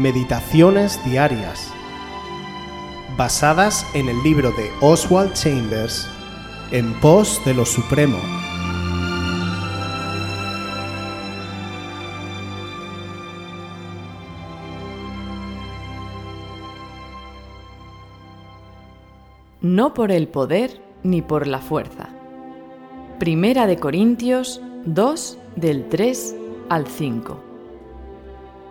Meditaciones Diarias, basadas en el libro de Oswald Chambers, En pos de lo Supremo. No por el poder ni por la fuerza. Primera de Corintios 2 del 3 al 5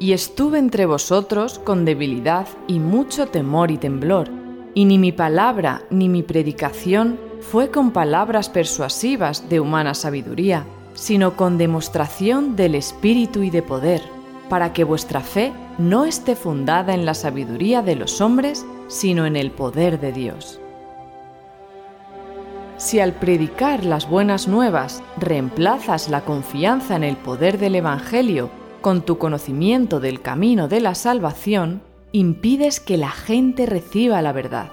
y estuve entre vosotros con debilidad y mucho temor y temblor, y ni mi palabra ni mi predicación fue con palabras persuasivas de humana sabiduría, sino con demostración del Espíritu y de poder, para que vuestra fe no esté fundada en la sabiduría de los hombres, sino en el poder de Dios. Si al predicar las buenas nuevas reemplazas la confianza en el poder del Evangelio con tu conocimiento del camino de la salvación, impides que la gente reciba la verdad.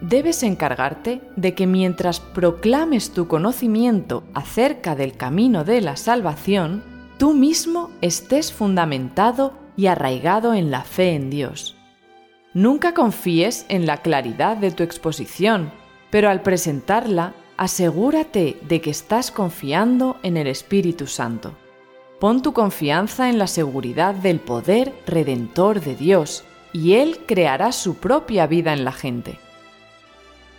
Debes encargarte de que mientras proclames tu conocimiento acerca del camino de la salvación, tú mismo estés fundamentado y arraigado en la fe en Dios. Nunca confíes en la claridad de tu exposición, pero al presentarla, asegúrate de que estás confiando en el Espíritu Santo. Pon tu confianza en la seguridad del poder redentor de Dios y Él creará su propia vida en la gente.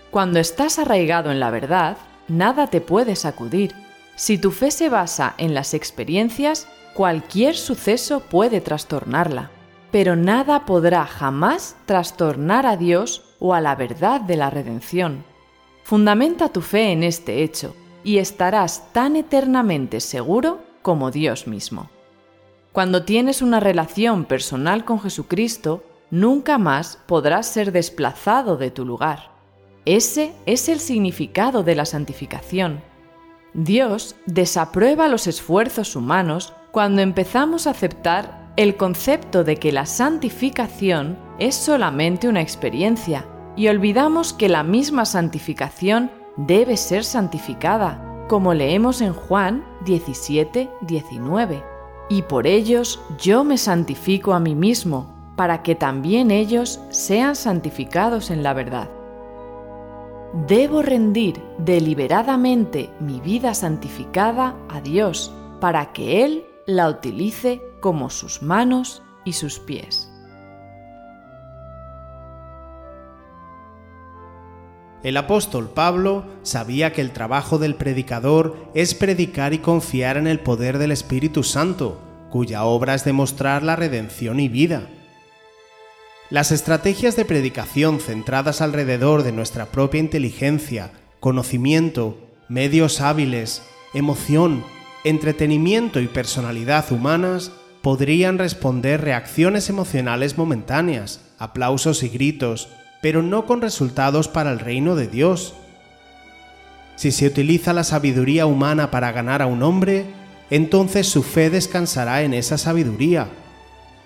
Cuando estás arraigado en la verdad, nada te puede sacudir. Si tu fe se basa en las experiencias, cualquier suceso puede trastornarla, pero nada podrá jamás trastornar a Dios o a la verdad de la redención. Fundamenta tu fe en este hecho y estarás tan eternamente seguro como Dios mismo. Cuando tienes una relación personal con Jesucristo, nunca más podrás ser desplazado de tu lugar. Ese es el significado de la santificación. Dios desaprueba los esfuerzos humanos cuando empezamos a aceptar el concepto de que la santificación es solamente una experiencia y olvidamos que la misma santificación debe ser santificada como leemos en Juan 17, 19. Y por ellos yo me santifico a mí mismo, para que también ellos sean santificados en la verdad. Debo rendir deliberadamente mi vida santificada a Dios, para que Él la utilice como sus manos y sus pies. El apóstol Pablo sabía que el trabajo del predicador es predicar y confiar en el poder del Espíritu Santo, cuya obra es demostrar la redención y vida. Las estrategias de predicación centradas alrededor de nuestra propia inteligencia, conocimiento, medios hábiles, emoción, entretenimiento y personalidad humanas podrían responder reacciones emocionales momentáneas, aplausos y gritos, pero no con resultados para el reino de Dios. Si se utiliza la sabiduría humana para ganar a un hombre, entonces su fe descansará en esa sabiduría.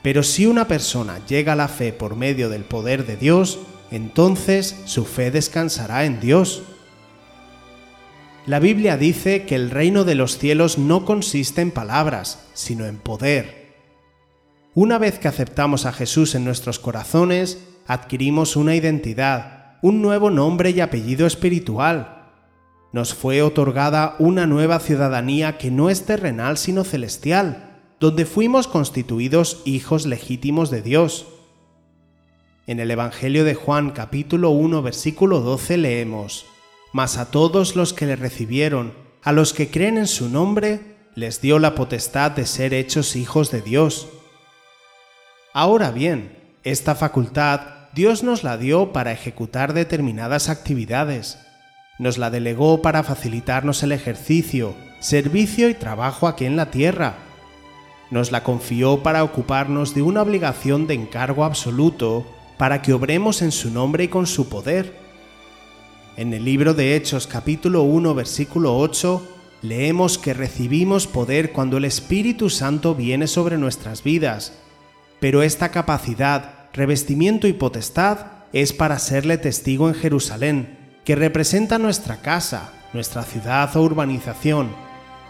Pero si una persona llega a la fe por medio del poder de Dios, entonces su fe descansará en Dios. La Biblia dice que el reino de los cielos no consiste en palabras, sino en poder. Una vez que aceptamos a Jesús en nuestros corazones, adquirimos una identidad, un nuevo nombre y apellido espiritual. Nos fue otorgada una nueva ciudadanía que no es terrenal sino celestial, donde fuimos constituidos hijos legítimos de Dios. En el Evangelio de Juan capítulo 1 versículo 12 leemos, Mas a todos los que le recibieron, a los que creen en su nombre, les dio la potestad de ser hechos hijos de Dios. Ahora bien, esta facultad Dios nos la dio para ejecutar determinadas actividades. Nos la delegó para facilitarnos el ejercicio, servicio y trabajo aquí en la tierra. Nos la confió para ocuparnos de una obligación de encargo absoluto para que obremos en su nombre y con su poder. En el libro de Hechos capítulo 1 versículo 8 leemos que recibimos poder cuando el Espíritu Santo viene sobre nuestras vidas pero esta capacidad, revestimiento y potestad es para serle testigo en Jerusalén, que representa nuestra casa, nuestra ciudad o urbanización,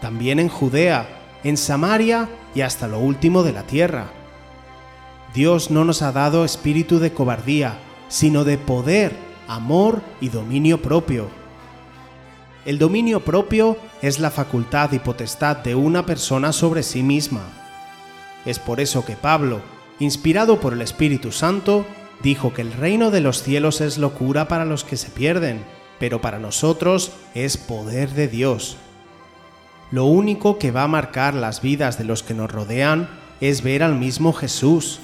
también en Judea, en Samaria y hasta lo último de la tierra. Dios no nos ha dado espíritu de cobardía, sino de poder, amor y dominio propio. El dominio propio es la facultad y potestad de una persona sobre sí misma. Es por eso que Pablo, inspirado por el Espíritu Santo, dijo que el reino de los cielos es locura para los que se pierden, pero para nosotros es poder de Dios. Lo único que va a marcar las vidas de los que nos rodean es ver al mismo Jesús.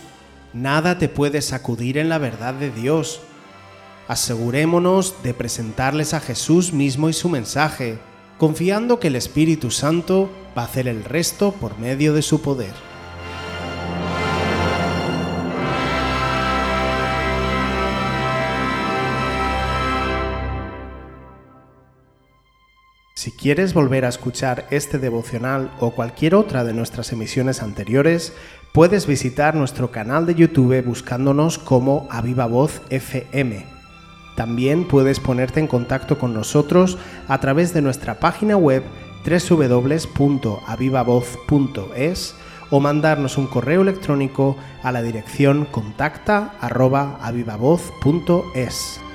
Nada te puede sacudir en la verdad de Dios. Asegurémonos de presentarles a Jesús mismo y su mensaje, confiando que el Espíritu Santo va a hacer el resto por medio de su poder. Si quieres volver a escuchar este devocional o cualquier otra de nuestras emisiones anteriores, puedes visitar nuestro canal de YouTube buscándonos como Aviva Voz FM. También puedes ponerte en contacto con nosotros a través de nuestra página web www.avivavoz.es o mandarnos un correo electrónico a la dirección contacta@avivavoz.es.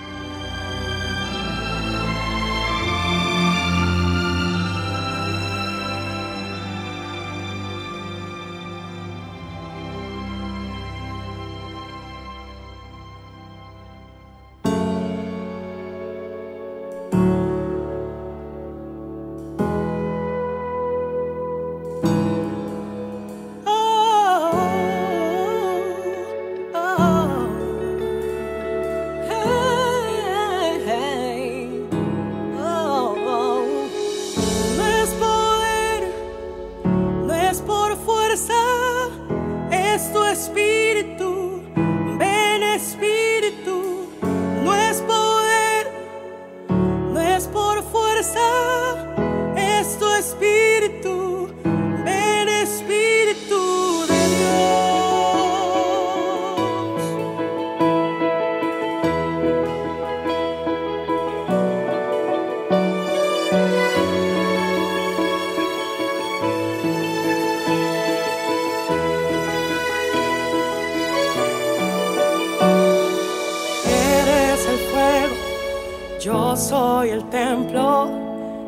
soy el templo,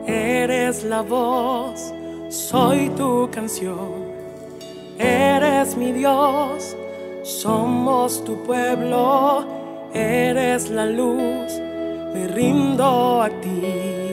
eres la voz, soy tu canción. Eres mi Dios, somos tu pueblo, eres la luz, me rindo a ti.